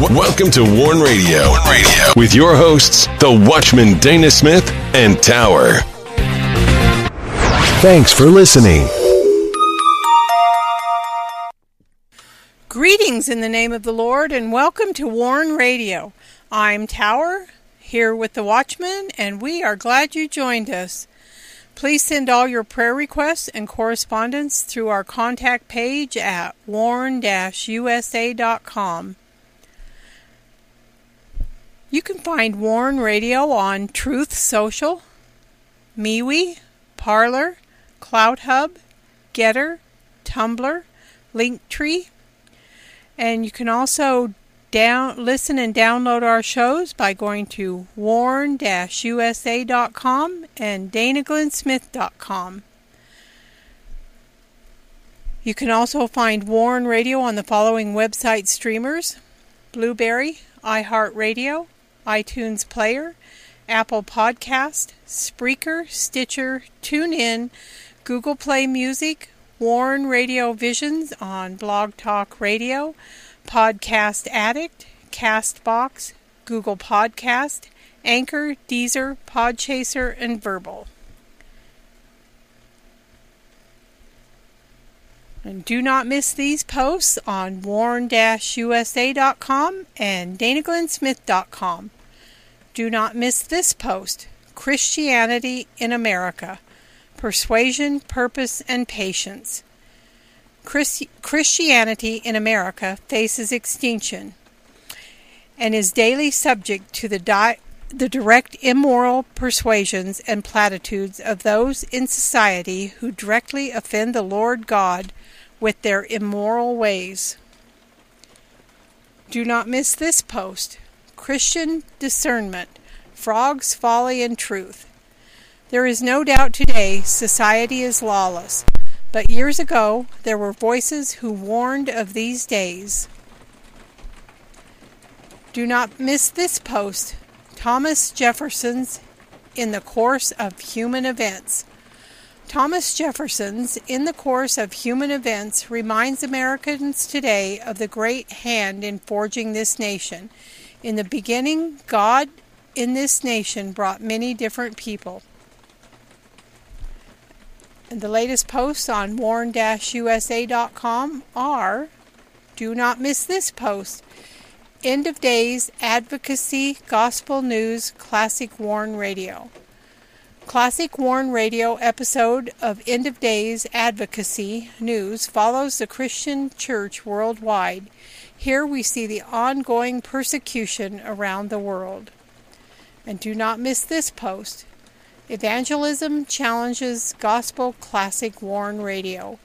Welcome to Warn Radio. Radio with your hosts, the Watchman Dana Smith and Tower. Thanks for listening. Greetings in the name of the Lord and welcome to Warn Radio. I'm Tower here with the Watchman and we are glad you joined us. Please send all your prayer requests and correspondence through our contact page at warn-usa.com. You can find Warn Radio on Truth Social, MeWe, Parler, CloutHub, Getter, Tumblr, Linktree, and you can also down listen and download our shows by going to warn-usa.com and danaglennsmith.com. You can also find Warn Radio on the following website streamers: Blubrry, iHeartRadio, iTunes Player, Apple Podcast, Spreaker, Stitcher, TuneIn, Google Play Music, Warn Radio Visions on Blog Talk Radio, Podcast Addict, Castbox, Google Podcast, Anchor, Deezer, Podchaser, and Verbal. And do not miss these posts on warn-usa.com and danaglennsmith.com. Do not miss this post, Christianity in America, Persuasion, Purpose, and Patience. Christianity in America faces extinction and is daily subject to the, di- the direct immoral persuasions and platitudes of those in society who directly offend the Lord God with their immoral ways. Do not miss this post Christian Discernment Frogs, Folly, and Truth. There is no doubt today society is lawless. But years ago, there were voices who warned of these days. Do not miss this post Thomas Jefferson's In the Course of Human Events. Thomas Jefferson's In the Course of Human Events reminds Americans today of the great hand in forging this nation. In the beginning, God in this nation brought many different people. And the latest posts on warn-usa.com are do not miss this post. End of Days Advocacy Gospel News Classic Warn Radio. Classic Warn Radio episode of End of Days Advocacy News follows the Christian Church worldwide. Here we see the ongoing persecution around the world. And do not miss this post. Evangelism Challenges Gospel Classic Warn Radio.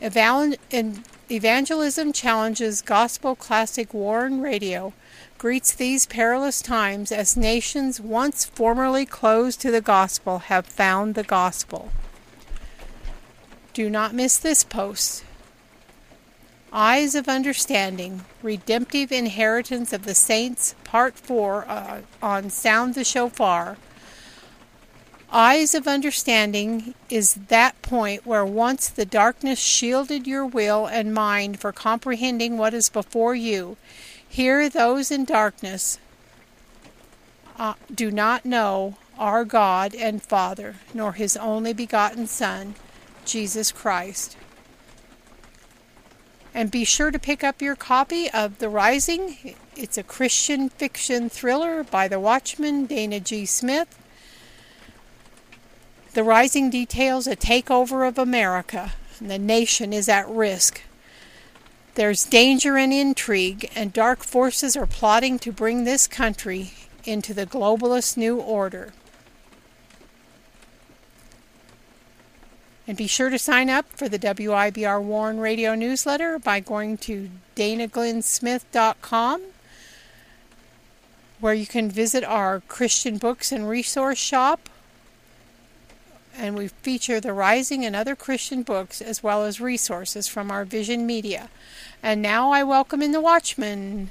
Evangelism Challenges Gospel Classic Warn Radio greets these perilous times as nations once formerly closed to the gospel have found the gospel. Do not miss this post. Eyes of Understanding Redemptive Inheritance of the Saints, Part 4 uh, on Sound the Shofar. Eyes of understanding is that point where once the darkness shielded your will and mind for comprehending what is before you. Here, those in darkness uh, do not know our God and Father, nor His only begotten Son, Jesus Christ. And be sure to pick up your copy of The Rising. It's a Christian fiction thriller by the Watchman, Dana G. Smith. The Rising details a takeover of America, and the nation is at risk. There's danger and intrigue, and dark forces are plotting to bring this country into the globalist new order. And be sure to sign up for the WIBR Warn Radio newsletter by going to danaglennsmith.com, where you can visit our Christian books and resource shop and we feature The Rising and other Christian books as well as resources from our Vision Media. And now I welcome in the Watchman.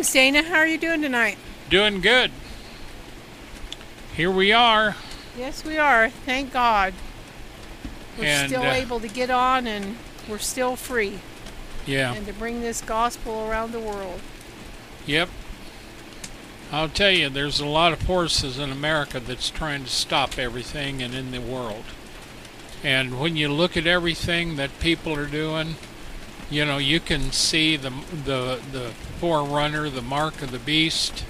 Greetings, Dana. How are you doing tonight? Doing good. Here we are. Yes, we are. Thank God. We're And, still uh, able to get on and we're still free Yeah. and to bring this gospel around the world. Yep. I'll tell you, there's a lot of forces in America that's trying to stop everything and in the world. And when you look at everything that people are doing, you know, you can see the the the forerunner, the mark of the beast.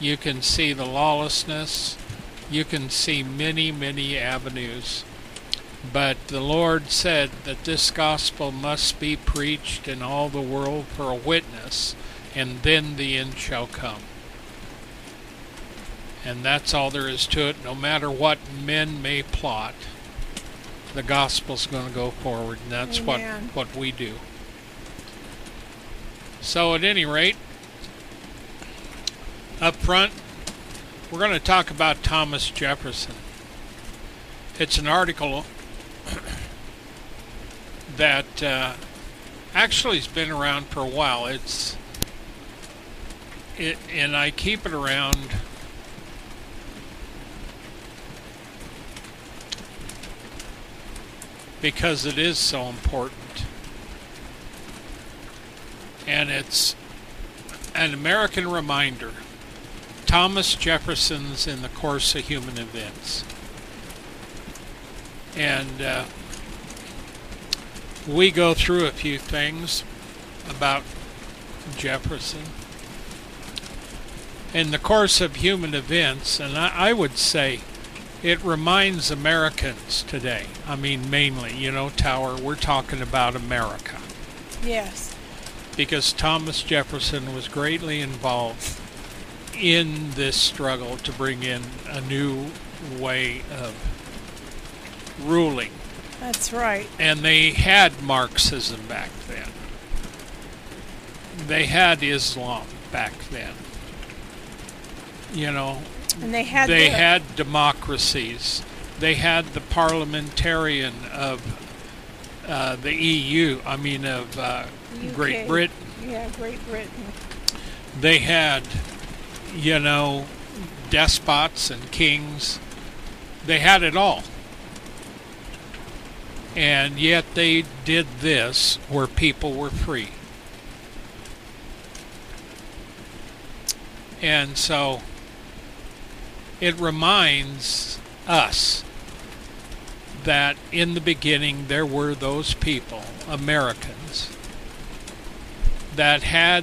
You can see the lawlessness. You can see many, many avenues. But the Lord said that this gospel must be preached in all the world for a witness, and then the end shall come. And that's all there is to it. No matter what men may plot, the gospel's going to go forward, and that's Amen. what what we do. So, at any rate, up front, we're going to talk about Thomas Jefferson. It's an article that uh, actually has been around for a while. It's it, and I keep it around because it is so important. And it's an American reminder. Thomas Jefferson's in the course of human events. And uh, we go through a few things about Jefferson. In the course of human events, and I, I would say it reminds Americans today. I mean, mainly, you know, Tower, we're talking about America Yes. Because Thomas Jefferson was greatly involved in this struggle to bring in a new way of ruling. That's right. And they had Marxism back then. They had Islam back then. You know, And they had they the, had democracies. They had the parliamentarian of uh, the EU, I mean, of uh, UK. Great Britain. Yeah, Great Britain. They had, you know, despots and kings. They had it all. And yet they did this where people were free. And so it reminds us that in the beginning there were those people, Americans, that had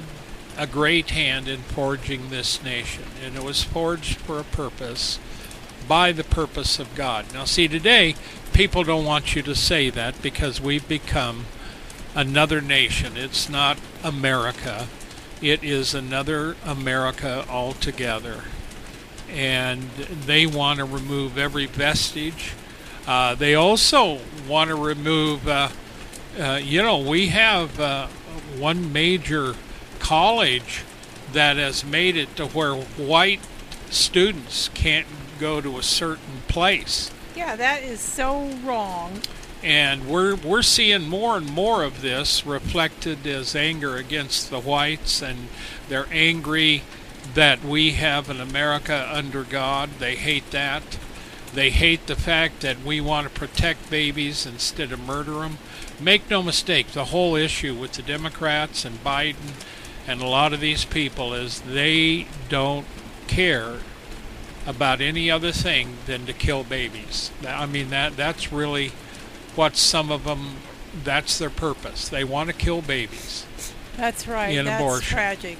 a great hand in forging this nation. And it was forged for a purpose by the purpose of God. Now, see, today people don't want you to say that because we've become another nation. It's not America, it is another America altogether. And they want to remove every vestige. Uh, they also want to remove, uh, uh, you know, we have uh, one major college that has made it to where white students can't go to a certain place. Yeah, that is so wrong. And we're we're seeing more and more of this reflected as anger against the whites, and they're angry that we have an America under God. They hate that. They hate the fact that we want to protect babies instead of murder them. Make no mistake, the whole issue with the Democrats and Biden and a lot of these people is they don't care about any other thing than to kill babies. I mean that that's really what some of them that's their purpose. They want to kill babies. That's right. In That's abortion. tragic.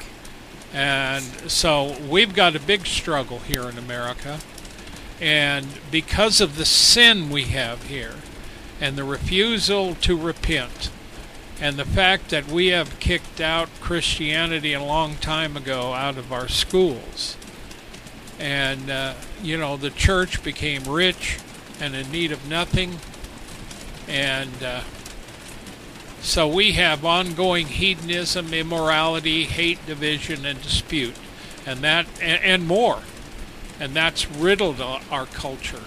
And so we've got a big struggle here in America. And because of the sin we have here and the refusal to repent, And the fact that we have kicked out Christianity a long time ago out of our schools. And, uh, you know, the church became rich and in need of nothing. And uh, so we have ongoing hedonism, immorality, hate, division, and dispute, and that and, and more. And that's riddled our culture.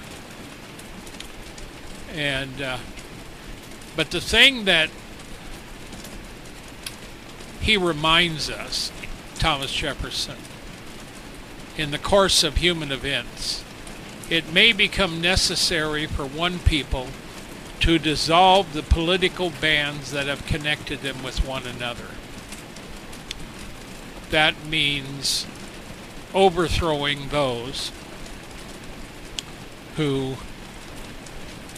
And uh, but the thing that he reminds us, Thomas Jefferson, in the course of human events, it may become necessary for one people to dissolve the political bands that have connected them with one another. That means overthrowing those who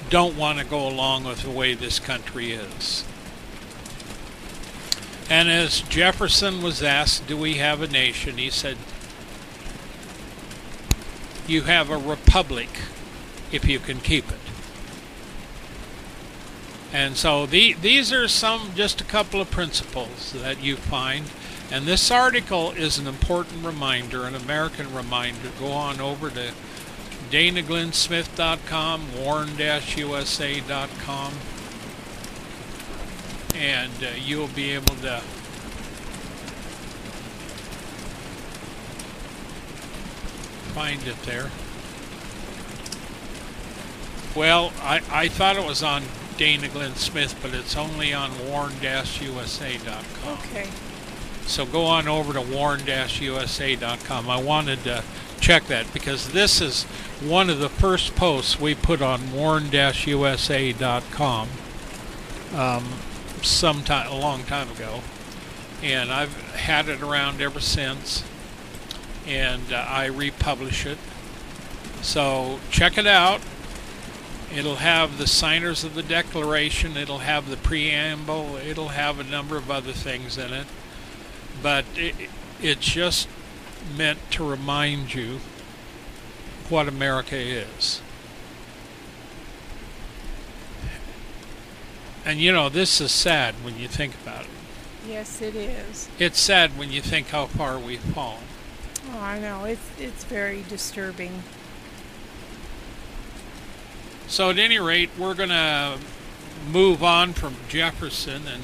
don't want to go along with the way this country is. And as Jefferson was asked, Do we have a nation? He said, You have a republic if you can keep it. And so the, these are some, just a couple of principles that you find. And this article is an important reminder, an American reminder. Go on over to danaglennsmith.com, warn-usa.com, and uh, you'll be able to find it there. Well, I, I thought it was on Dana Glenn Smith, but it's only on warn-usa.com. Okay. So go on over to warn-usa.com. I wanted to check that because this is one of the first posts we put on warn-usa.com um, sometime a long time ago, and I've had it around ever since, and uh, I republish it. So check it out. It'll have the signers of the Declaration, it'll have the preamble, it'll have a number of other things in it. But it, it's just meant to remind you what America is. And you know, this is sad when you think about it. Yes, it is. It's sad when you think how far we've fallen. Oh, I know. It's it's very disturbing. So at any rate, we're going to move on from Jefferson and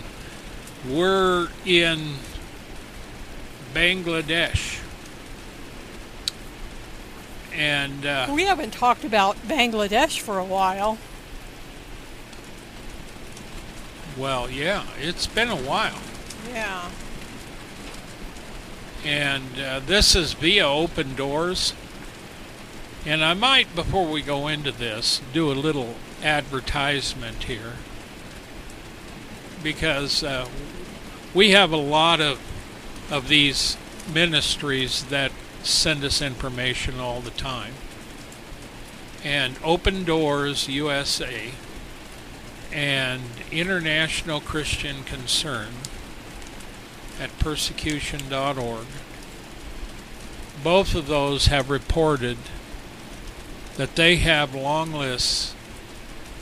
we're in Bangladesh. And uh, we haven't talked about Bangladesh for a while. Well, yeah, it's been a while. Yeah. And uh, this is via Open Doors. And I might, before we go into this, do a little advertisement here. Because uh, we have a lot of, of these ministries that send us information all the time. And Open Doors USA and International Christian Concern at persecution.org, both of those have reported that they have long lists.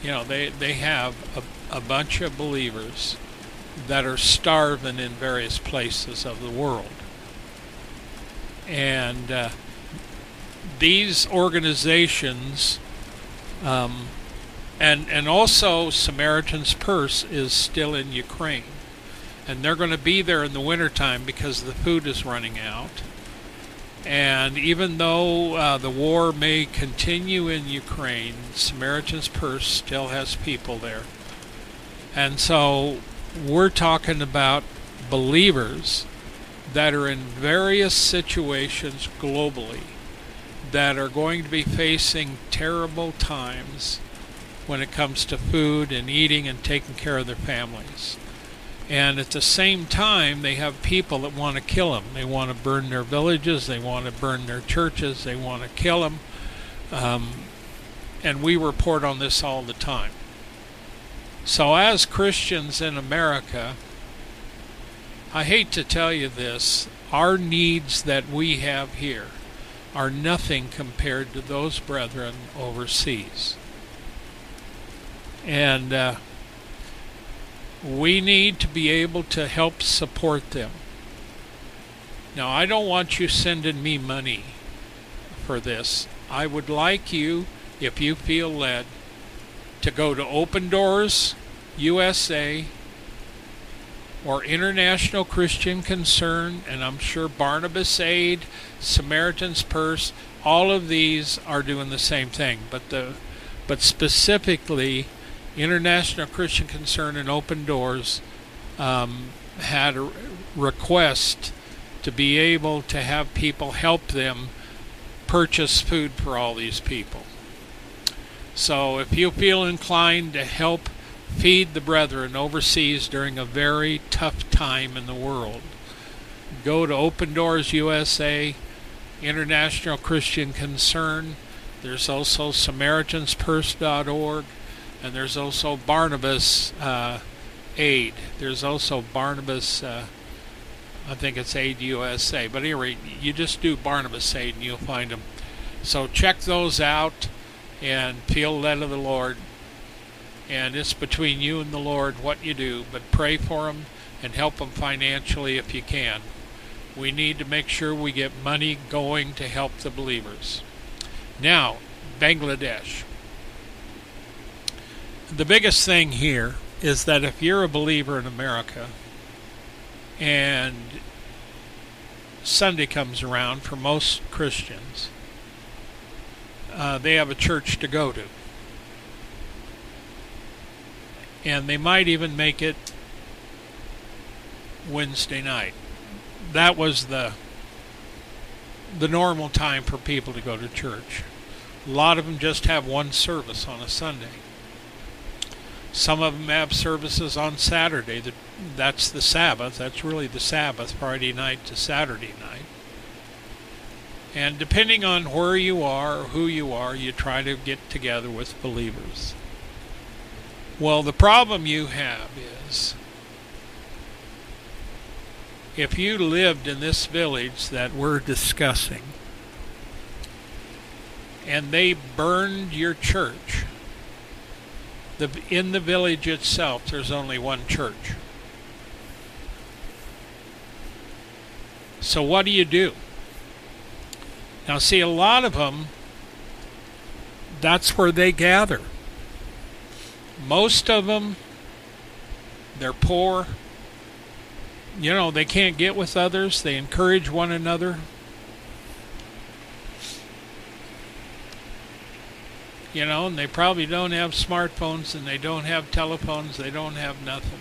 You know, they, they have a, a bunch of believers that are starving in various places of the world. And uh, these organizations, um, and, and also Samaritan's Purse is still in Ukraine. And they're going to be there in the wintertime because the food is running out. And even though uh, the war may continue in Ukraine, Samaritan's Purse still has people there. And so we're talking about believers that are in various situations globally that are going to be facing terrible times when it comes to food and eating and taking care of their families. And at the same time, they have people that want to kill them. They want to burn their villages, they want to burn their churches, they want to kill them. Um, and we report on this all the time. So, as Christians in America, I hate to tell you this, our needs that we have here are nothing compared to those brethren overseas. And uh, we need to be able to help support them. Now, I don't want you sending me money for this. I would like you, if you feel led, to go to Open Doors USA or International Christian Concern, and I'm sure Barnabas Aid, Samaritan's Purse, all of these are doing the same thing. But the but specifically, International Christian Concern and Open Doors um, had a request to be able to have people help them purchase food for all these people. So if you feel inclined to help feed the brethren overseas during a very tough time in the world, go to Open Doors USA, International Christian Concern. There's also SamaritansPurse.org, and there's also Barnabas uh, Aid. There's also Barnabas. Uh, I think it's Aid USA. But anyway, you just do Barnabas Aid and you'll find them. So check those out and feel led of the Lord. And it's between you and the Lord what you do. But pray for them and help them financially if you can. We need to make sure we get money going to help the believers. Now, Bangladesh. The biggest thing here is that if you're a believer in America, and Sunday comes around for most Christians, uh, they have a church to go to. And they might even make it Wednesday night. That was the the normal time for people to go to church. A lot of them just have one service on a Sunday. Some of them have services on Saturday. That's the Sabbath. That's really the Sabbath, Friday night to Saturday night. And depending on where you are or who you are, you try to get together with believers. Well, the problem you have is if you lived in this village that we're discussing and they burned your church, the, in the village itself, there's only one church. So what do you do? Now, see, a lot of them, that's where they gather. Most of them, they're poor. You know, they can't get with others. They encourage one another. you know, and they probably don't have smartphones and they don't have telephones, they don't have nothing.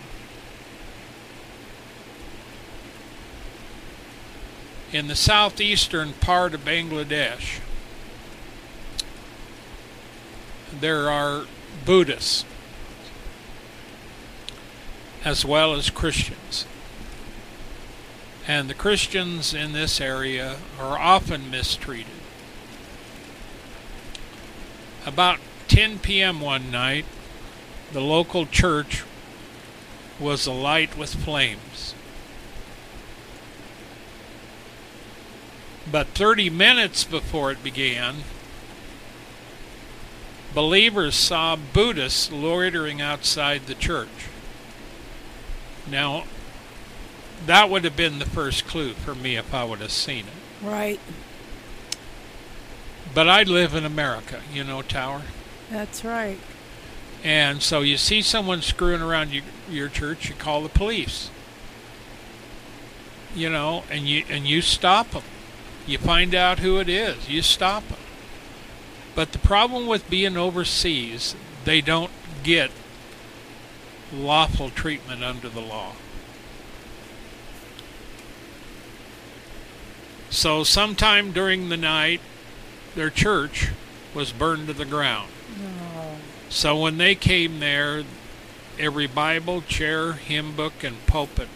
In the southeastern part of Bangladesh, there are Buddhists as well as Christians. And the Christians in this area are often mistreated. About 10 p.m. one night, the local church was alight with flames. But 30 minutes before it began, believers saw Buddhists loitering outside the church. Now, that would have been the first clue for me if I would have seen it. Right. But I live in America, you know, Tower. That's right. And so you see someone screwing around your, your church, you call the police. You know, and you and you stop them. You find out who it is. You stop them. But the problem with being overseas, they don't get lawful treatment under the law. So sometime during the night, their church was burned to the ground. No. So when they came there, every Bible, chair, hymn book, and pulpit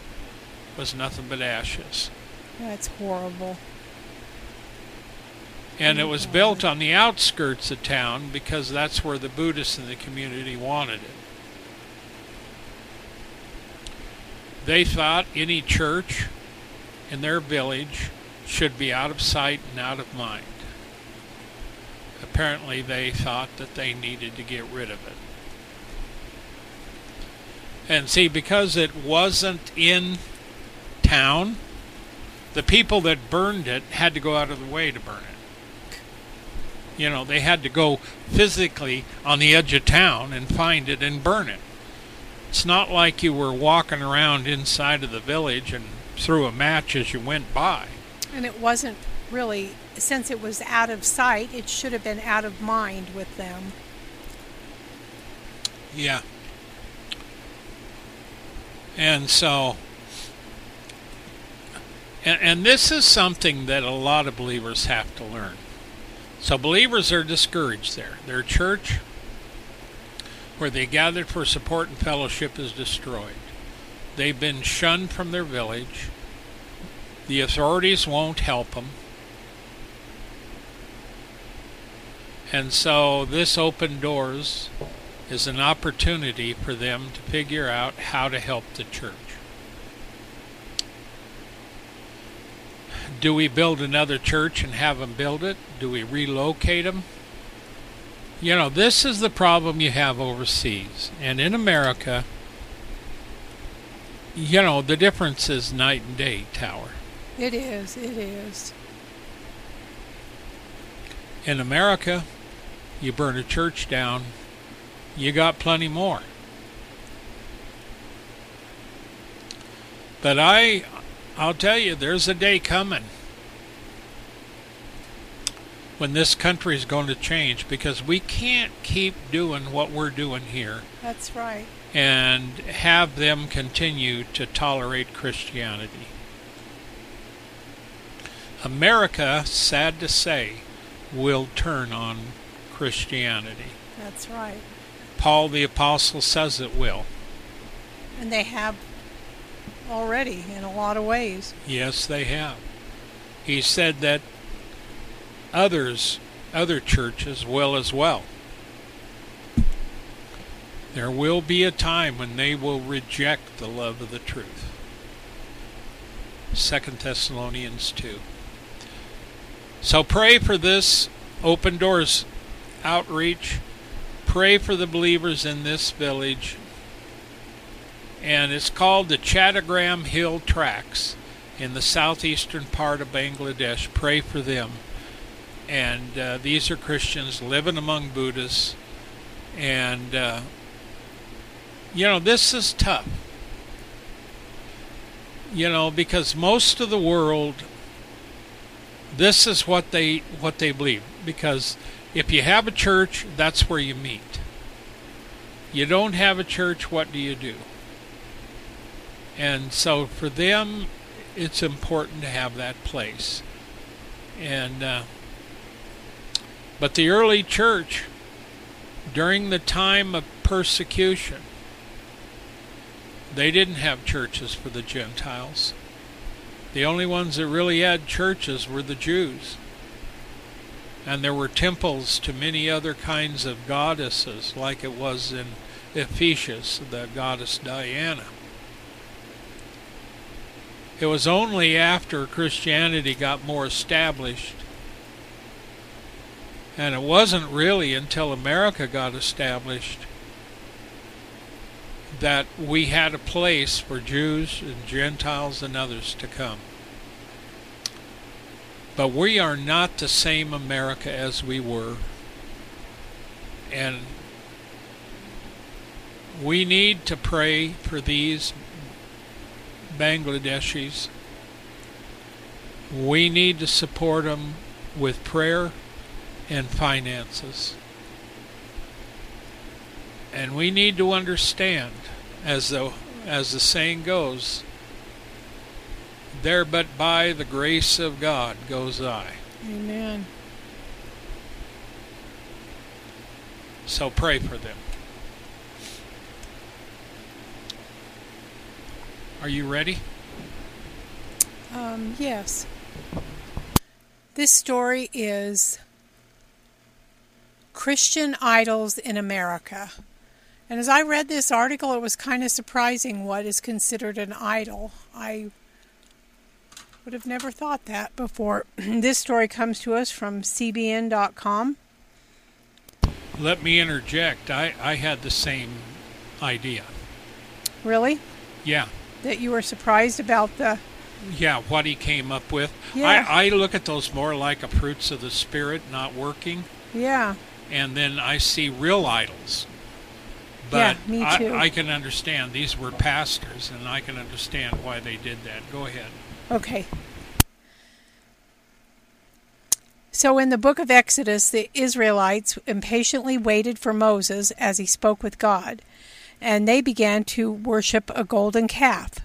was nothing but ashes. That's horrible. And it was built on the outskirts of town because that's where the Buddhists in the community wanted it. They thought any church in their village should be out of sight and out of mind apparently they thought that they needed to get rid of it. And see, because it wasn't in town, the people that burned it had to go out of the way to burn it. You know, they had to go physically on the edge of town and find it and burn it. It's not like you were walking around inside of the village and threw a match as you went by. And it wasn't really, since it was out of sight, it should have been out of mind with them. Yeah. And so, and, and this is something that a lot of believers have to learn. So, believers are discouraged there. Their church, where they gathered for support and fellowship, is destroyed. They've been shunned from their village. The authorities won't help them. And so, this open doors is an opportunity for them to figure out how to help the church. Do we build another church and have them build it? Do we relocate them? You know, this is the problem you have overseas. And in America, you know, the difference is night and day, Tower. It is, it is. In America, you burn a church down, you got plenty more. But I I'll tell you there's a day coming when this country is going to change because we can't keep doing what we're doing here. That's right. And have them continue to tolerate Christianity. America, sad to say, will turn on Christianity. That's right. Paul the Apostle says it will. And they have already in a lot of ways. Yes, they have. He said that others, other churches will as well. There will be a time when they will reject the love of the truth. 2 Thessalonians 2. So pray for this open doors outreach pray for the believers in this village. And it's called the Chattogram Hill Tracts in the southeastern part of Bangladesh. Pray for them. And uh, these are Christians living among Buddhists. And, uh, you know, this is tough. You know, because most of the world, this is what they what they believe. Because if you have a church, that's where you meet. You don't have a church, what do you do? And so for them, it's important to have that place. And uh, but the early church, during the time of persecution, they didn't have churches for the Gentiles. The only ones that really had churches were the Jews and there were temples to many other kinds of goddesses, like it was in Ephesus, the goddess Diana. It was only after Christianity got more established, and it wasn't really until America got established that we had a place for Jews and Gentiles and others to come. But we are not the same America as we were. And we need to pray for these Bangladeshis. We need to support them with prayer and finances. And we need to understand, as the, as the saying goes, there but by the grace of God goes I. Amen. So pray for them. Are you ready? Um, yes. This story is Christian Idols in America. And as I read this article, it was kind of surprising what is considered an idol. I would have never thought that before. this story comes to us from CBN.com. Let me interject. I, I had the same idea. Really? Yeah. That you were surprised about the. Yeah, what he came up with. Yeah. I, I look at those more like a fruits of the spirit not working, Yeah. and then I see real idols. Yeah, But me I, too. I can understand these were pastors, and I can understand why they did that. Go ahead. Okay. So in the book of Exodus, the Israelites impatiently waited for Moses as he spoke with God, and they began to worship a golden calf,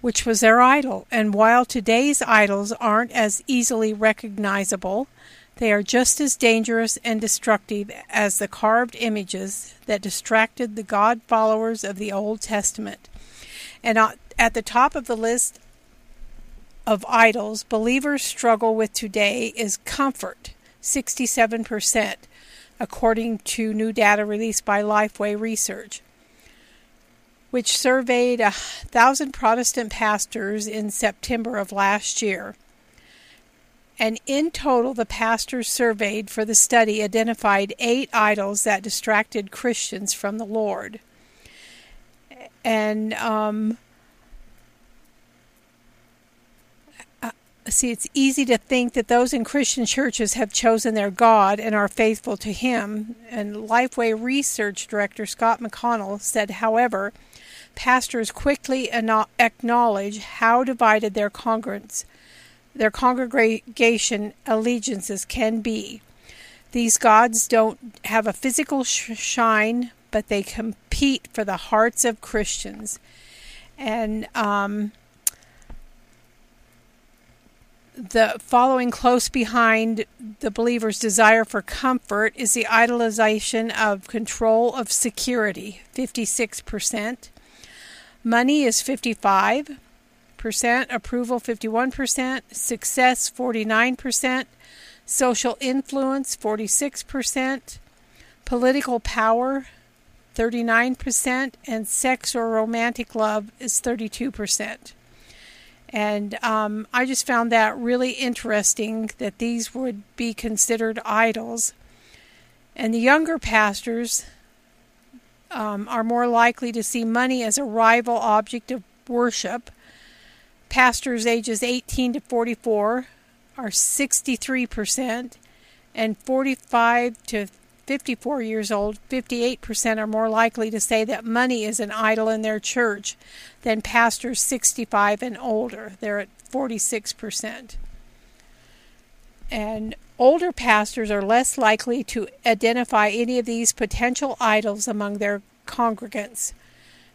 which was their idol. And while today's idols aren't as easily recognizable, they are just as dangerous and destructive as the carved images that distracted the God followers of the Old Testament. And at the top of the list of idols believers struggle with today is comfort, 67%, according to new data released by Lifeway Research, which surveyed a thousand Protestant pastors in September of last year. And in total, the pastors surveyed for the study identified eight idols that distracted Christians from the Lord. And um, See, it's easy to think that those in Christian churches have chosen their God and are faithful to Him. And Lifeway Research Director Scott McConnell said, however, pastors quickly acknowledge how divided their congregants, their congregation allegiances can be. These gods don't have a physical sh- shine, but they compete for the hearts of Christians. And um, the following close behind the believer's desire for comfort is the idolization of control of security 56% money is 55% approval 51% success 49% social influence 46% political power 39% and sex or romantic love is 32% and um, I just found that really interesting that these would be considered idols. And the younger pastors um, are more likely to see money as a rival object of worship. Pastors ages 18 to 44 are 63%, and 45 to 54 years old, 58% are more likely to say that money is an idol in their church than pastors 65 and older. They're at 46%. And older pastors are less likely to identify any of these potential idols among their congregants.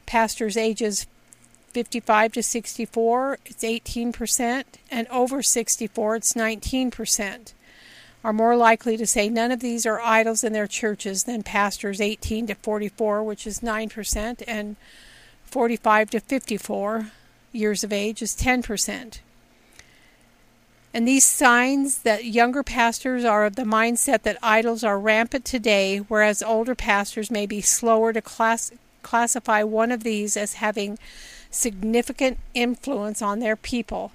Pastors ages 55 to 64, it's 18%, and over 64, it's 19% are more likely to say none of these are idols in their churches than pastors 18 to 44, which is 9%, and 45 to 54 years of age is 10%. And these signs that younger pastors are of the mindset that idols are rampant today, whereas older pastors may be slower to class, classify one of these as having significant influence on their people,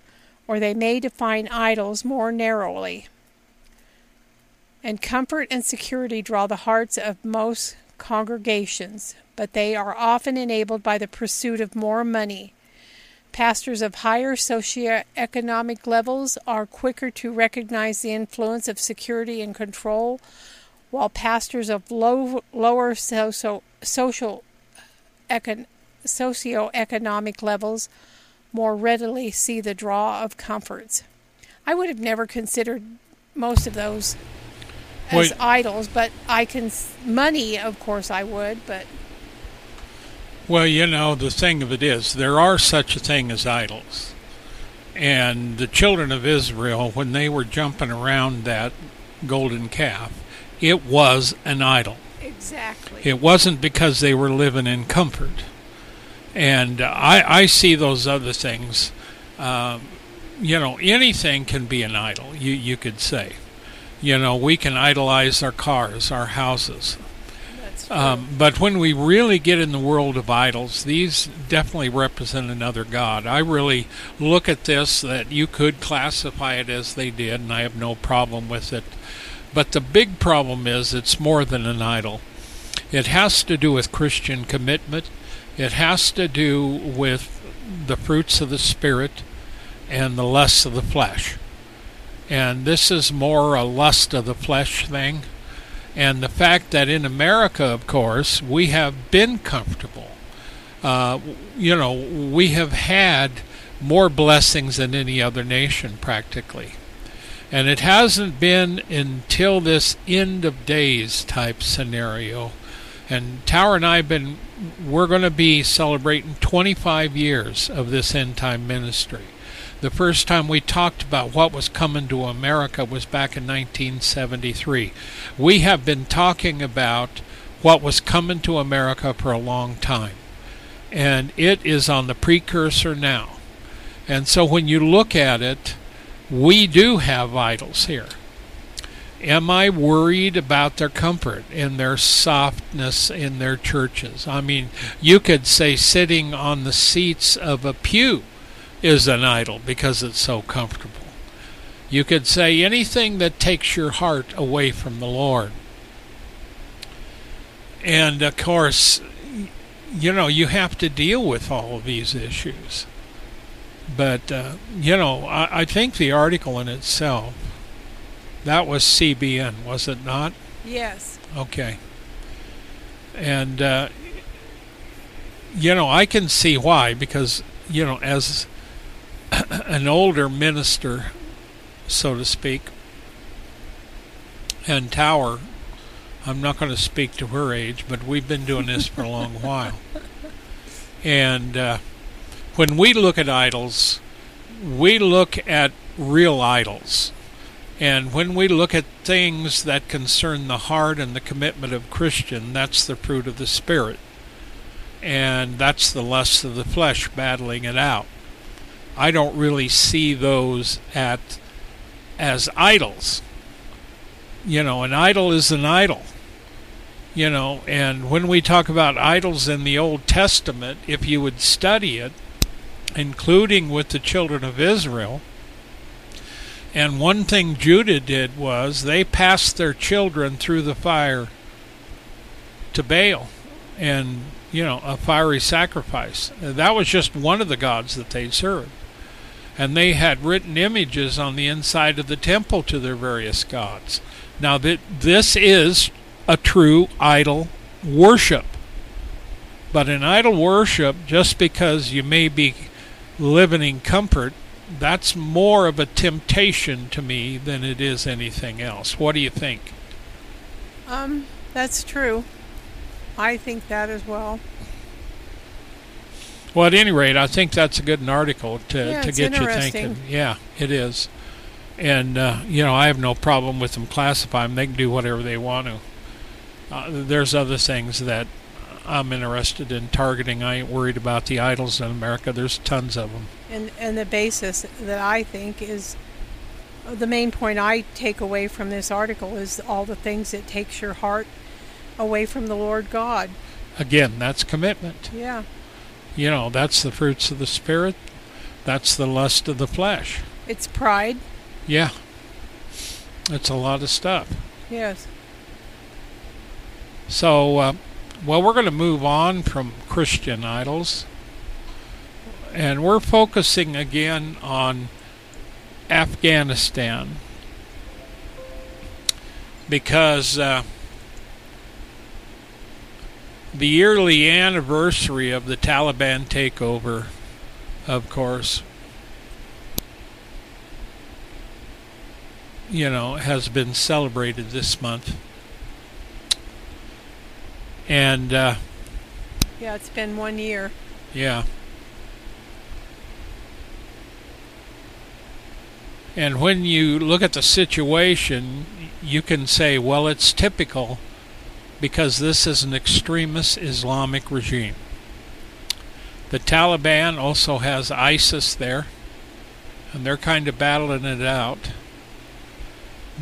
or they may define idols more narrowly and comfort and security draw the hearts of most congregations, but they are often enabled by the pursuit of more money. Pastors of higher socioeconomic levels are quicker to recognize the influence of security and control, while pastors of low, lower social, social econ, socioeconomic levels more readily see the draw of comforts. I would have never considered most of those as Wait. idols, but I can money, of course, I would, but Well, you know, the thing of it is, there are such a thing as idols. And the children of Israel, when they were jumping around that golden calf, it was an idol. exactly. It wasn't because they were living in comfort. And I, I see those other things. Um, you know, anything can be an idol, you, you could say. You know, we can idolize our cars, our houses. Um, but when we really get in the world of idols, these definitely represent another god. I really look at this that you could classify it as they did, and I have no problem with it. But the big problem is it's more than an idol. It has to do with Christian commitment. It has to do with the fruits of the Spirit and the lusts of the flesh. And this is more a lust of the flesh thing. And the fact that in America, of course, we have been comfortable. Uh, you know, we have had more blessings than any other nation practically. And it hasn't been until this end of days type scenario. And Tower and I have been, we're going to be celebrating 25 years of this end time ministry. The first time we talked about what was coming to America was back in 1973. We have been talking about what was coming to America for a long time. And it is on the precursor now. And so when you look at it, we do have idols here. Am I worried about their comfort and their softness in their churches? I mean, you could say sitting on the seats of a pew is an idol because it's so comfortable. You could say anything that takes your heart away from the Lord. And of course, you know, you have to deal with all of these issues. But, uh, you know, I, I think the article in itself, that was CBN, was it not? Yes. Okay. And, uh, you know, I can see why, because, you know, as an older minister, so to speak, and Tower, I'm not going to speak to her age, but we've been doing this for a long while. And uh, when we look at idols, we look at real idols. And when we look at things that concern the heart and the commitment of Christian, that's the fruit of the Spirit. And that's the lust of the flesh battling it out. I don't really see those at as idols. You know, an idol is an idol. You know, and when we talk about idols in the Old Testament, if you would study it, including with the children of Israel, and one thing Judah did was they passed their children through the fire to Baal and, you know, a fiery sacrifice. That was just one of the gods that they served and they had written images on the inside of the temple to their various gods. Now that this is a true idol worship. But in idol worship, just because you may be living in comfort, that's more of a temptation to me than it is anything else. What do you think? Um, that's true. I think that as well. Well, at any rate, I think that's a good article to, Yeah, to get you thinking. Yeah, it is. And, uh, you know, I have no problem with them classifying them. They can do whatever they want to. Uh, there's other things that I'm interested in targeting. I ain't worried about the idols in America. There's tons of them. And and the basis that I think is the main point I take away from this article is all the things that takes your heart away from the Lord God. Again, that's commitment. Yeah. You know, that's the fruits of the Spirit. That's the lust of the flesh. It's pride. Yeah. It's a lot of stuff. Yes. So, uh, well, we're going to move on from Christian idols. And we're focusing again on Afghanistan. Because uh, the yearly anniversary of the Taliban takeover, of course, you know, has been celebrated this month. And uh, Yeah, it's been one year. yeah. And when you look at the situation, you can say, well, it's typical because this is an extremist Islamic regime. The Taliban also has ISIS there, and they're kind of battling it out.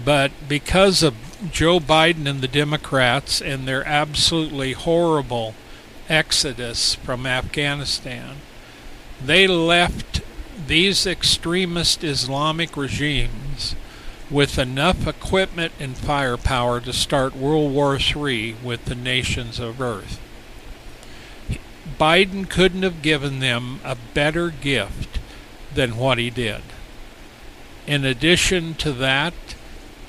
But because of Joe Biden and the Democrats and their absolutely horrible exodus from Afghanistan, they left these extremist Islamic regimes with enough equipment and firepower to start World War III with the nations of Earth. Biden couldn't have given them a better gift than what he did. In addition to that,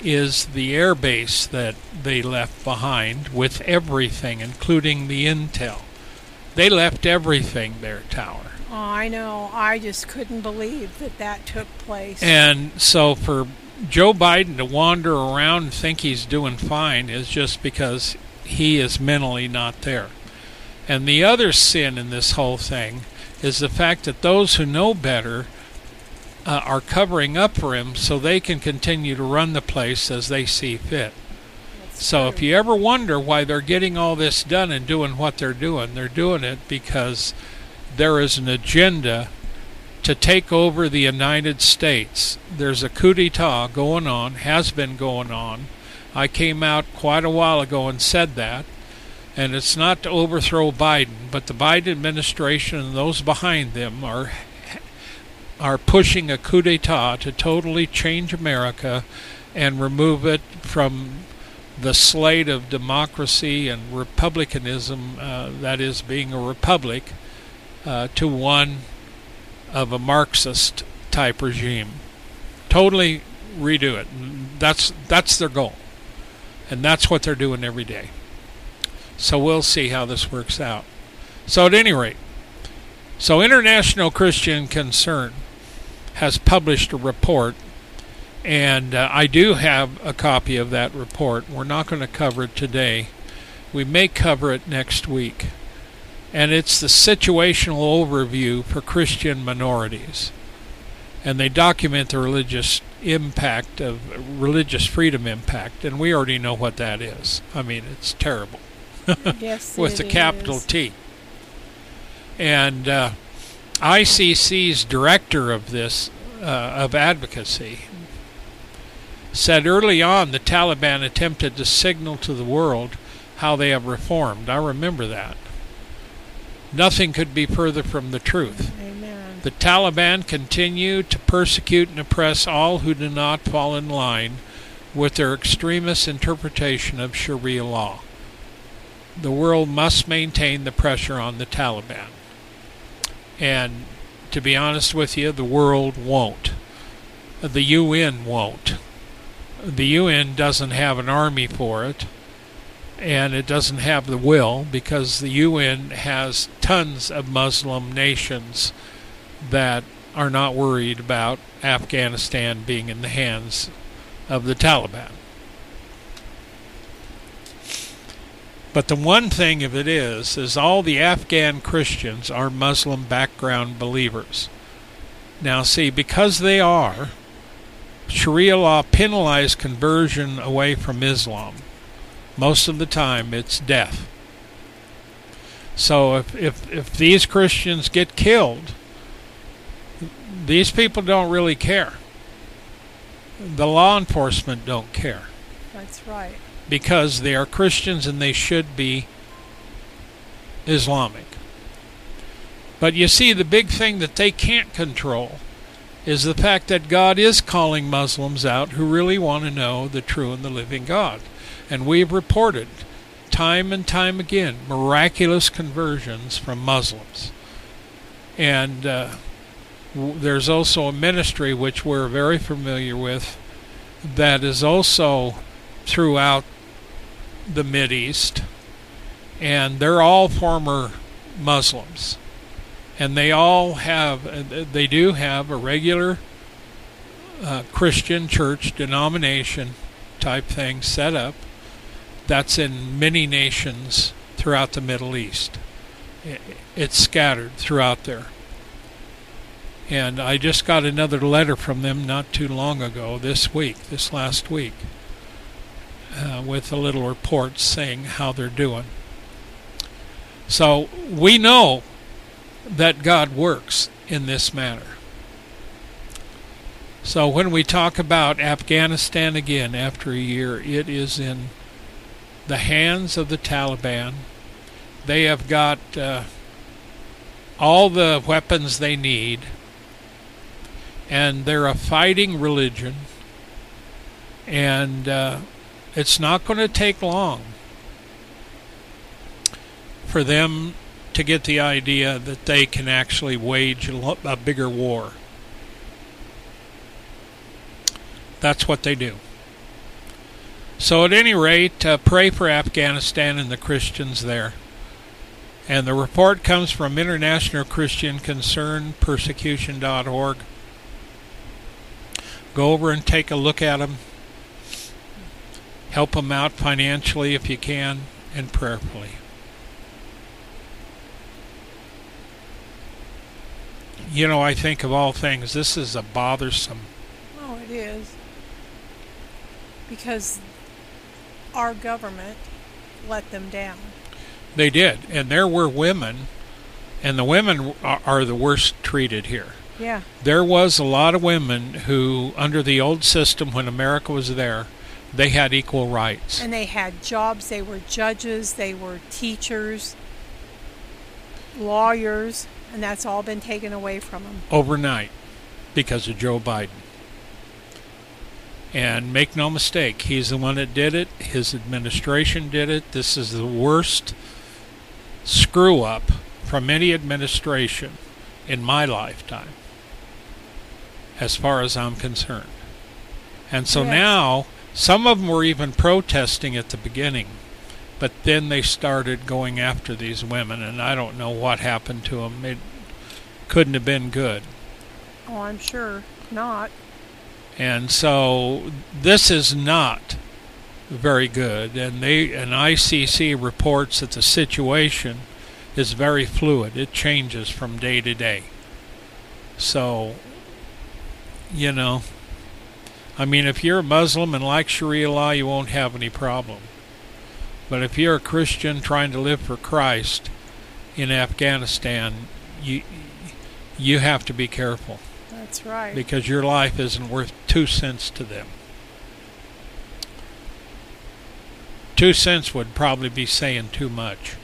is the air base that they left behind with everything, including the intel. They left everything there, Tower. Oh, I know. I just couldn't believe that that took place. And so for Joe Biden to wander around and think he's doing fine is just because he is mentally not there. And the other sin in this whole thing is the fact that those who know better uh, are covering up for him so they can continue to run the place as they see fit. That's So true. if you ever wonder why they're getting all this done and doing what they're doing, they're doing it because there is an agenda to take over the United States. There's a coup d'etat going on, has been going on. I came out quite a while ago and said that. And it's not to overthrow Biden, but the Biden administration and those behind them are are pushing a coup d'etat to totally change America and remove it from the slate of democracy and republicanism, uh, that is, being a republic, uh, to one of a Marxist type regime. Totally redo it. That's that's their goal, and that's what they're doing every day. So we'll see how this works out. So at any rate, so International Christian Concern has published a report, and uh, I do have a copy of that report. We're not going to cover it today. We may cover it next week. And it's the situational overview for Christian minorities. And they document the religious impact of religious freedom impact, and we already know what that is. I mean, it's terrible yes, with it the capital is. T. And uh, ICC's director of this, uh, of advocacy, said early on the Taliban attempted to signal to the world how they have reformed. I remember that. Nothing could be further from the truth. Amen. The Taliban continue to persecute and oppress all who do not fall in line with their extremist interpretation of Sharia law. The world must maintain the pressure on the Taliban. And to be honest with you, the world won't. The UN won't. The UN doesn't have an army for it, and it doesn't have the will because the UN has tons of Muslim nations that are not worried about Afghanistan being in the hands of the Taliban. But the one thing of it is, is all the Afghan Christians are Muslim background believers. Now, see, because they are, Sharia law penalizes conversion away from Islam. Most of the time, it's death. So if, if, if these Christians get killed, these people don't really care. The law enforcement don't care That's right. because they are Christians and they should be Islamic. But you see, the big thing that they can't control is the fact that God is calling Muslims out who really want to know the true and the living God. And we've reported time and time again miraculous conversions from Muslims. And uh, w- there's also a ministry which we're very familiar with that is also throughout the Mid East, and they're all former Muslims, and they all have uh, they do have a regular uh, Christian church denomination type thing set up. That's in many nations throughout the Middle East. It's scattered throughout there. And I just got another letter from them not too long ago, this week, this last week uh, with a little report saying how they're doing. So we know that God works in this manner. So when we talk about Afghanistan again after a year, it is in the hands of the Taliban. They have got uh, all the weapons they need, and they're a fighting religion. And uh, it's not going to take long for them to get the idea that they can actually wage a bigger war. That's what they do. So, at any rate, uh, pray for Afghanistan and the Christians there. And the report comes from International Christian Concern Persecution.org. Go over and take a look at them. Help them out financially if you can and prayerfully. You know, I think of all things, this is a bothersome. Oh, it is. Because our government let them down. They did, and there were women, and the women are, the worst treated here. Yeah. There was a lot of women who, under the old system when America was there, they had equal rights. And they had jobs. They were judges, they were teachers, lawyers, and that's all been taken away from them. Overnight because of Joe Biden. And make no mistake, he's the one that did it. His administration did it. This is the worst screw up from any administration in my lifetime, as far as I'm concerned. And so yes. now, some of them were even protesting at the beginning, but then they started going after these women, and I don't know what happened to them. It couldn't have been good. Oh, I'm sure not. And so this is not very good. And they and ICC reports that the situation is very fluid. It changes from day to day. So, you know, I mean, if you're a Muslim and like Sharia law, you won't have any problem. But if you're a Christian trying to live for Christ in Afghanistan, you you have to be careful. That's right. Because your life isn't worth two cents to them. Two cents would probably be saying too much.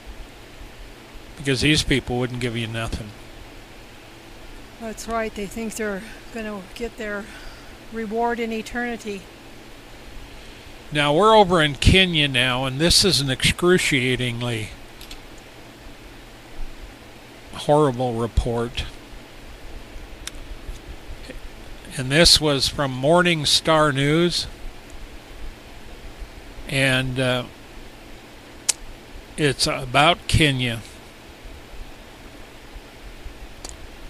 Because these people wouldn't give you nothing. That's right. They think they're going to get their reward in eternity. Now we're over in Kenya now, and this is an excruciatingly horrible report and this was from Morning Star News. And uh, it's about Kenya.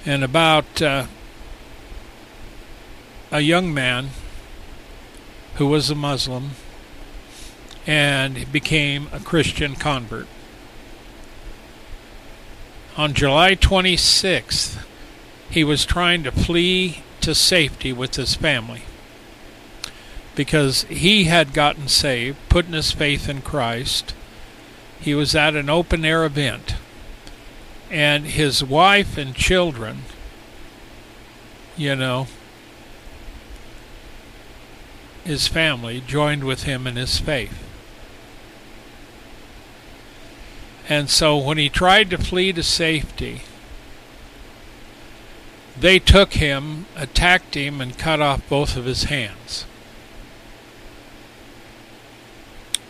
And about uh, a young man who was a Muslim and became a Christian convert. On July 26th, he was trying to flee to safety with his family because he had gotten saved, putting his faith in Christ. He was at an open air event, and his wife and children, you know, his family joined with him in his faith. And so when he tried to flee to safety, they took him, attacked him, and cut off both of his hands.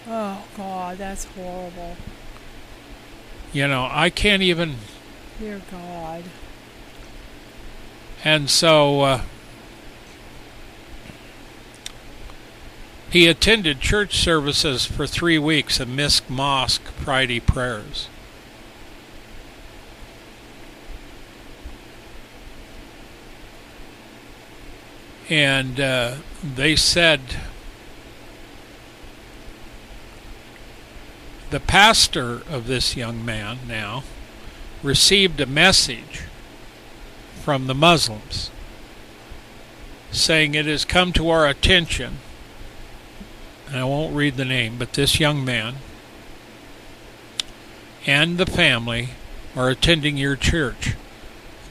Oh, God, that's horrible. You know, I can't even. Dear God. And so uh, he attended church services for three weeks at Misk Mosque Friday prayers. And uh, they said the pastor of this young man now received a message from the Muslims saying it has come to our attention and I won't read the name but this young man and the family are attending your church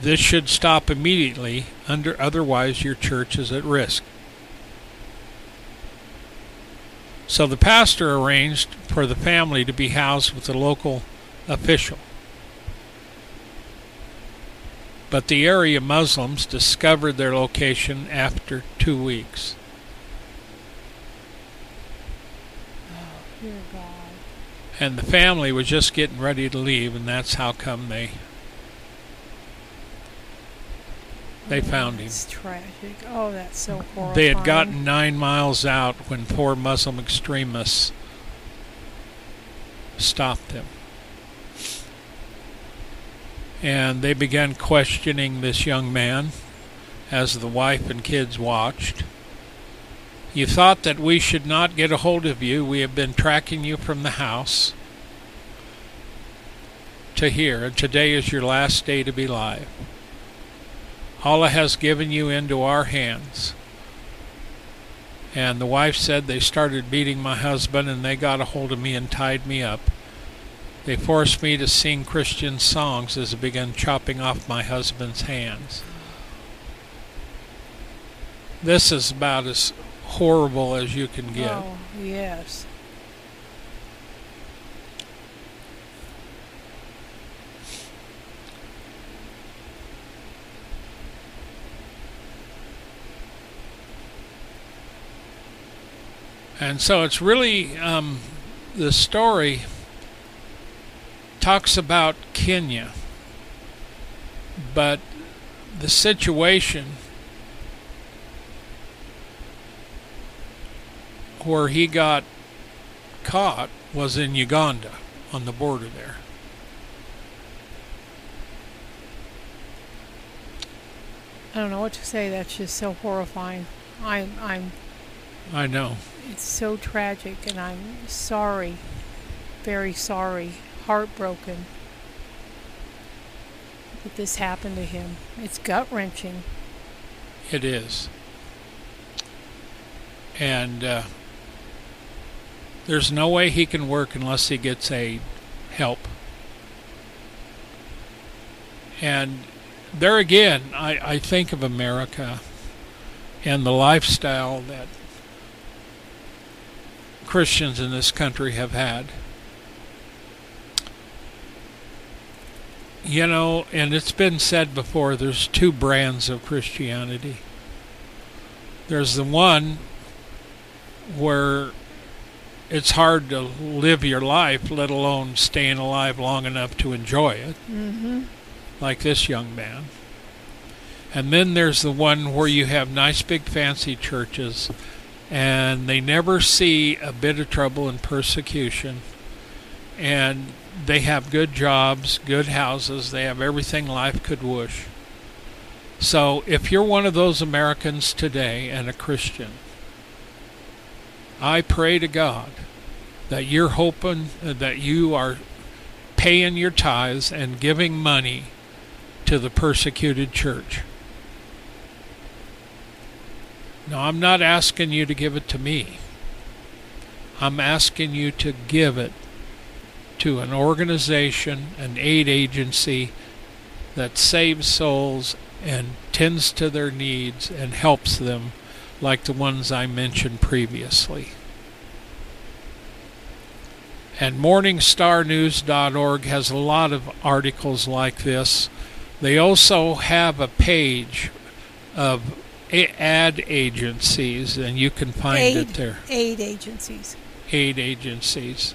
this should stop immediately, under otherwise your church is at risk. So the pastor arranged for the family to be housed with a local official. But the area Muslims discovered their location after two weeks. Oh, dear God. And the family was just getting ready to leave, and that's how come they they found him. It's tragic. Oh, that's so horrifying. They had gotten nine miles out when four Muslim extremists stopped them. And they began questioning this young man as the wife and kids watched. You thought that we should not get a hold of you. We have been tracking you from the house to here, and today is your last day to be alive. Allah has given you into our hands. And the wife said they started beating my husband and they got a hold of me and tied me up. They forced me to sing Christian songs as they began chopping off my husband's hands. This is about as horrible as you can get. Oh, yes. And so it's really um, the story talks about Kenya, but the situation where he got caught was in Uganda on the border there. I don't know what to say. That's just so horrifying. I'm, I'm. I know. It's so tragic, and I'm sorry, very sorry, heartbroken that this happened to him. It's gut wrenching. It is. And uh, there's no way he can work unless he gets aid, help. And there again, I, I think of America and the lifestyle that Christians in this country have had. You know, and it's been said before there's two brands of Christianity. There's the one where it's hard to live your life, let alone staying alive long enough to enjoy it, Mm-hmm. like this young man. And then there's the one where you have nice big fancy churches and they never see a bit of trouble and persecution and they have good jobs, good houses, they have everything life could wish. So if you're one of those Americans today and a Christian, I pray to God that you're hoping uh, that you are paying your tithes and giving money to the persecuted church. Now, I'm not asking you to give it to me. I'm asking you to give it to an organization, an aid agency that saves souls and tends to their needs and helps them, like the ones I mentioned previously. And MorningstarNews.org has a lot of articles like this. They also have a page of ad agencies, and you can find aid, it there. Aid agencies. Aid agencies.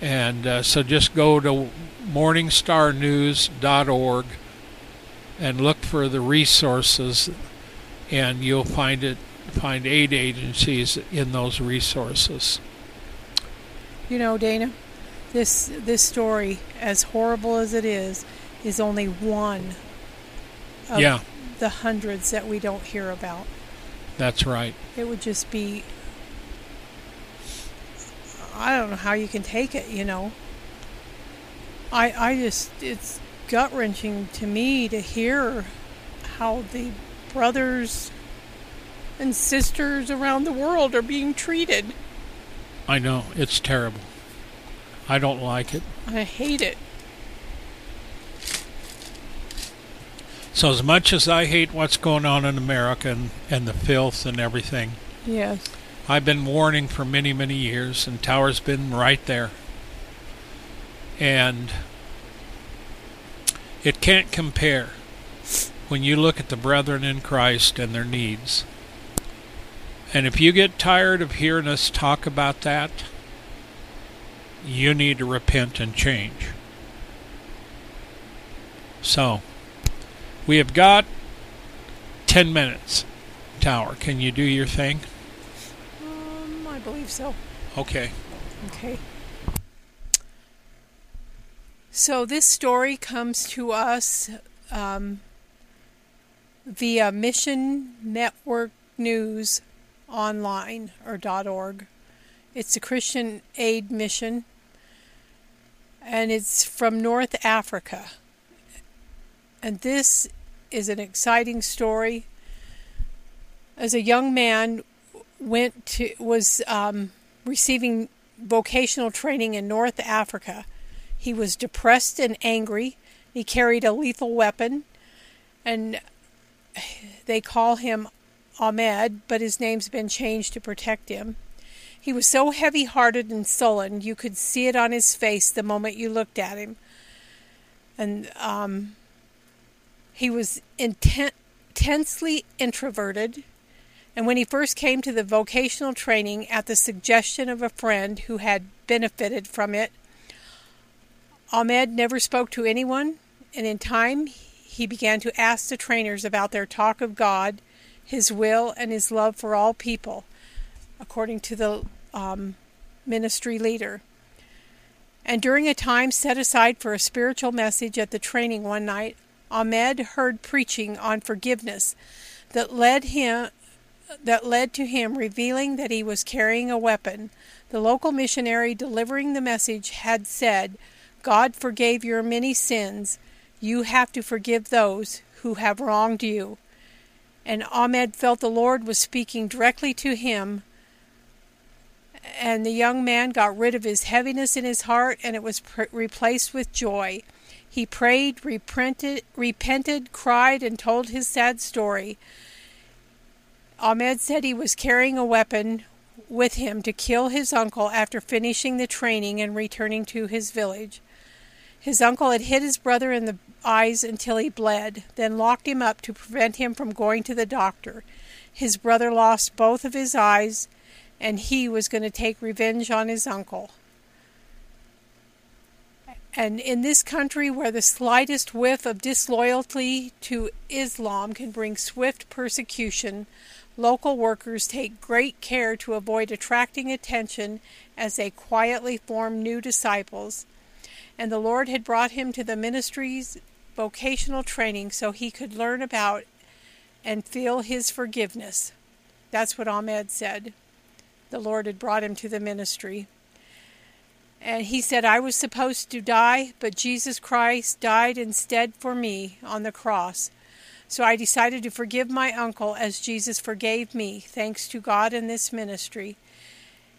And uh, so just go to morningstarnews.org and look for the resources, and you'll find it find aid agencies in those resources. You know, Dana, this this story, as horrible as it is, is only one of yeah, the hundreds that we don't hear about. that's right. It would just be I don't know how you can take it, you know. I I just it's gut wrenching to me to hear how the brothers and sisters around the world are being treated. I know it's terrible. I don't like it. I hate it. So as much as I hate what's going on in America and, and the filth and everything, Yes. I've been warning for many, many years, and Tower's been right there. And it can't compare when you look at the brethren in Christ and their needs. And if you get tired of hearing us talk about that, you need to repent and change. So, we have got 10 minutes. Tower, can you do your thing? Um, I believe so. Okay. Okay. So this story comes to us um, via Mission Network News online or dot .org. It's a Christian aid mission, and it's from North Africa. And this is an exciting story. As a young man, went to was um, receiving vocational training in North Africa. He was depressed and angry. He carried a lethal weapon, and they call him Ahmed, but his name's been changed to protect him. He was so heavy hearted and sullen, you could see it on his face the moment you looked at him. And um, he was inten- intensely introverted. And when he first came to the vocational training at the suggestion of a friend who had benefited from it, Ahmed never spoke to anyone, and in time he began to ask the trainers about their talk of God, His will, and His love for all people, according to the um, ministry leader. And during a time set aside for a spiritual message at the training one night, Ahmed heard preaching on forgiveness that led him that led to him revealing that he was carrying a weapon. The local missionary delivering the message had said, God forgave your many sins. You have to forgive those who have wronged you. And Ahmed felt the Lord was speaking directly to him. And the young man got rid of his heaviness in his heart, and it was pre- replaced with joy. He prayed, repented, repented, cried, and told his sad story. Ahmed said he was carrying a weapon with him to kill his uncle after finishing the training and returning to his village. His uncle had hit his brother in the eyes until he bled, then locked him up to prevent him from going to the doctor. His brother lost both of his eyes, and he was going to take revenge on his uncle. And in this country where the slightest whiff of disloyalty to Islam can bring swift persecution, local workers take great care to avoid attracting attention as they quietly form new disciples and the Lord had brought him to the ministry's vocational training so he could learn about and feel his forgiveness. That's what Ahmed said. The Lord had brought him to the ministry. And he said, I was supposed to die, but Jesus Christ died instead for me on the cross. So I decided to forgive my uncle as Jesus forgave me, thanks to God and this ministry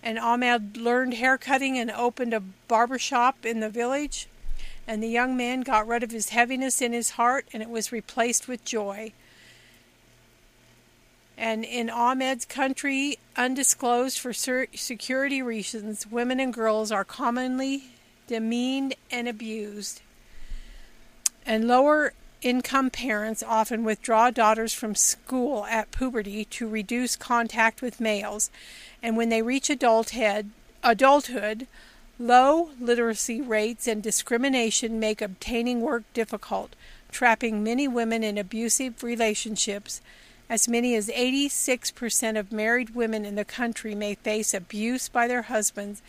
and Ahmed learned haircutting and opened a barber shop in the village. And the young man got rid of his heaviness in his heart, and it was replaced with joy. And in Ahmed's country, undisclosed for security reasons, women and girls are commonly demeaned and abused. And lower income parents often withdraw daughters from school at puberty to reduce contact with males and when they reach adulthood, adulthood, low literacy rates and discrimination make obtaining work difficult, trapping many women in abusive relationships. As many as 86% of married women in the country may face abuse by their husbands,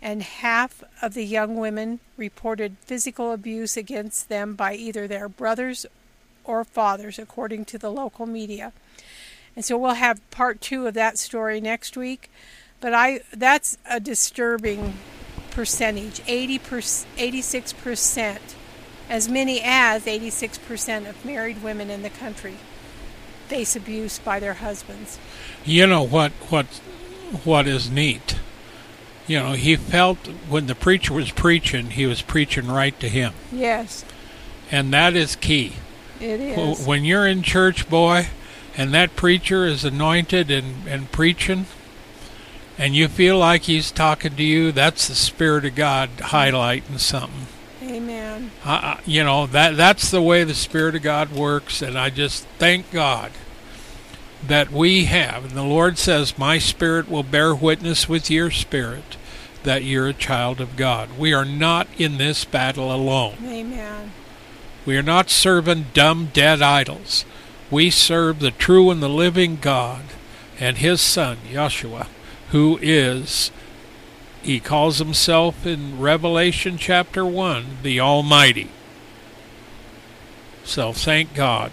and half of the young women reported physical abuse against them by either their brothers or fathers, according to the local media. And so we'll have part two of that story next week. But I that's a disturbing percentage. 80 86%, as many as 86% of married women in the country face abuse by their husbands. You know what what what is neat? You know, he felt when the preacher was preaching, he was preaching right to him. Yes. And that is key. It is. When you're in church, boy, and that preacher is anointed and, and preaching, and you feel like he's talking to you, that's the Spirit of God highlighting something. Amen. Uh, you know that that's the way the Spirit of God works, and I just thank God that we have. And the Lord says, "My Spirit will bear witness with your spirit that you're a child of God. We are not in this battle alone. Amen. We are not serving dumb, dead idols. We serve the true and the living God and His Son, Yeshua, who is, He calls Himself in Revelation chapter 1, the Almighty. So thank God.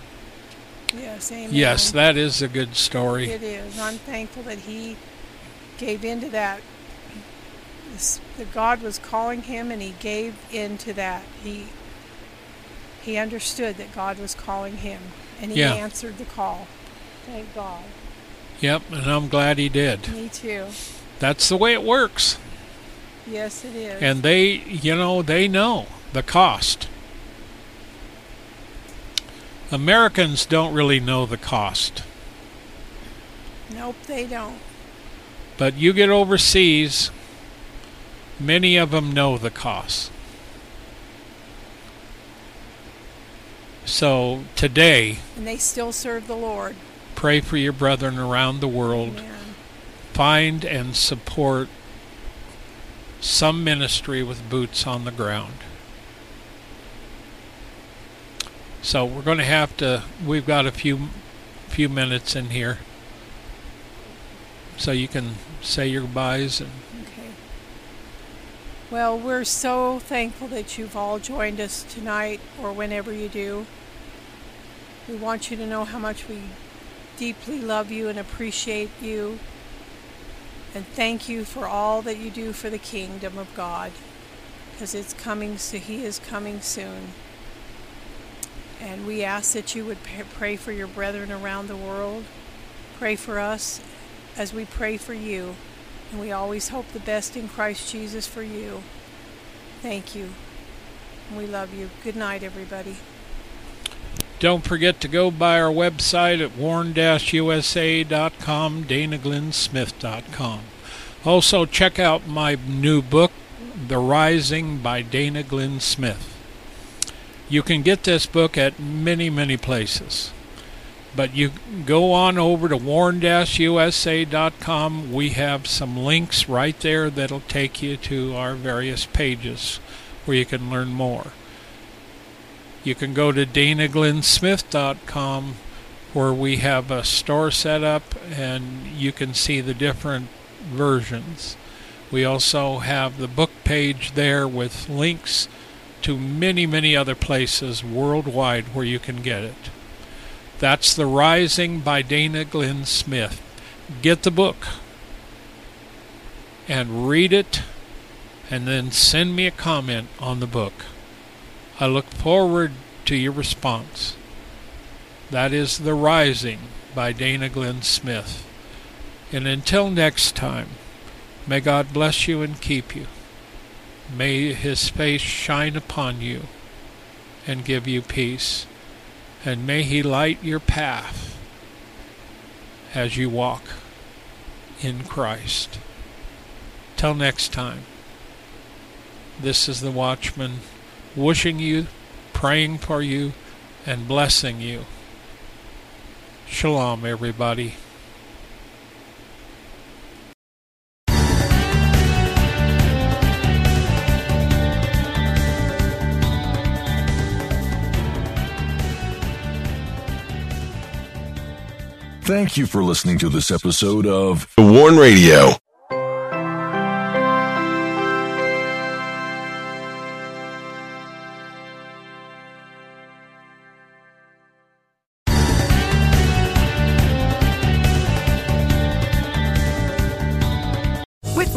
Yes, amen. Yes, that is a good story. It is. I'm thankful that he gave into that. This, that God was calling him, and he gave into that. He he understood that God was calling him, and he Yeah. answered the call. Thank God. Yep, and I'm glad he did. Me too. That's the way it works. Yes, it is. And they, you know, they know the cost. Americans don't really know the cost. nope, they don't. But you get overseas, many of them know the cost. So today, And they still serve the Lord. pray for your brethren around the world. Amen. Find and support some ministry with boots on the ground. So we're going to have to. We've got a few few minutes in here, so you can say your goodbyes and Okay. Well, we're so thankful that you've all joined us tonight or whenever you do. We want you to know how much we deeply love you and appreciate you. And thank you for all that you do for the kingdom of God. Because it's coming, so He is coming soon. And we ask that you would pray for your brethren around the world. Pray for us as we pray for you. And we always hope the best in Christ Jesus for you. Thank you. We love you. Good night, everybody. Don't forget to go by our website at warn-usa.com, danaglennsmith.com. Also, check out my new book, The Rising by Dana Glenn Smith. You can get this book at many, many places. But you go on over to warn-usa.com. We have some links right there that'll take you to our various pages where you can learn more. You can go to danaglennsmith.com where we have a store set up and you can see the different versions. We also have the book page there with links to many, many other places worldwide where you can get it. That's The Rising by Dana Glenn Smith. Get the book and read it and then send me a comment on the book. I look forward to your response. That is The Rising by Dana Glenn Smith. And until next time, may God bless you and keep you. May his face shine upon you and give you peace. And may he light your path as you walk in Christ. Till next time, this is the Watchman wishing you, praying for you, and blessing you. Shalom, everybody. Thank you for listening to this episode of The Warn Radio.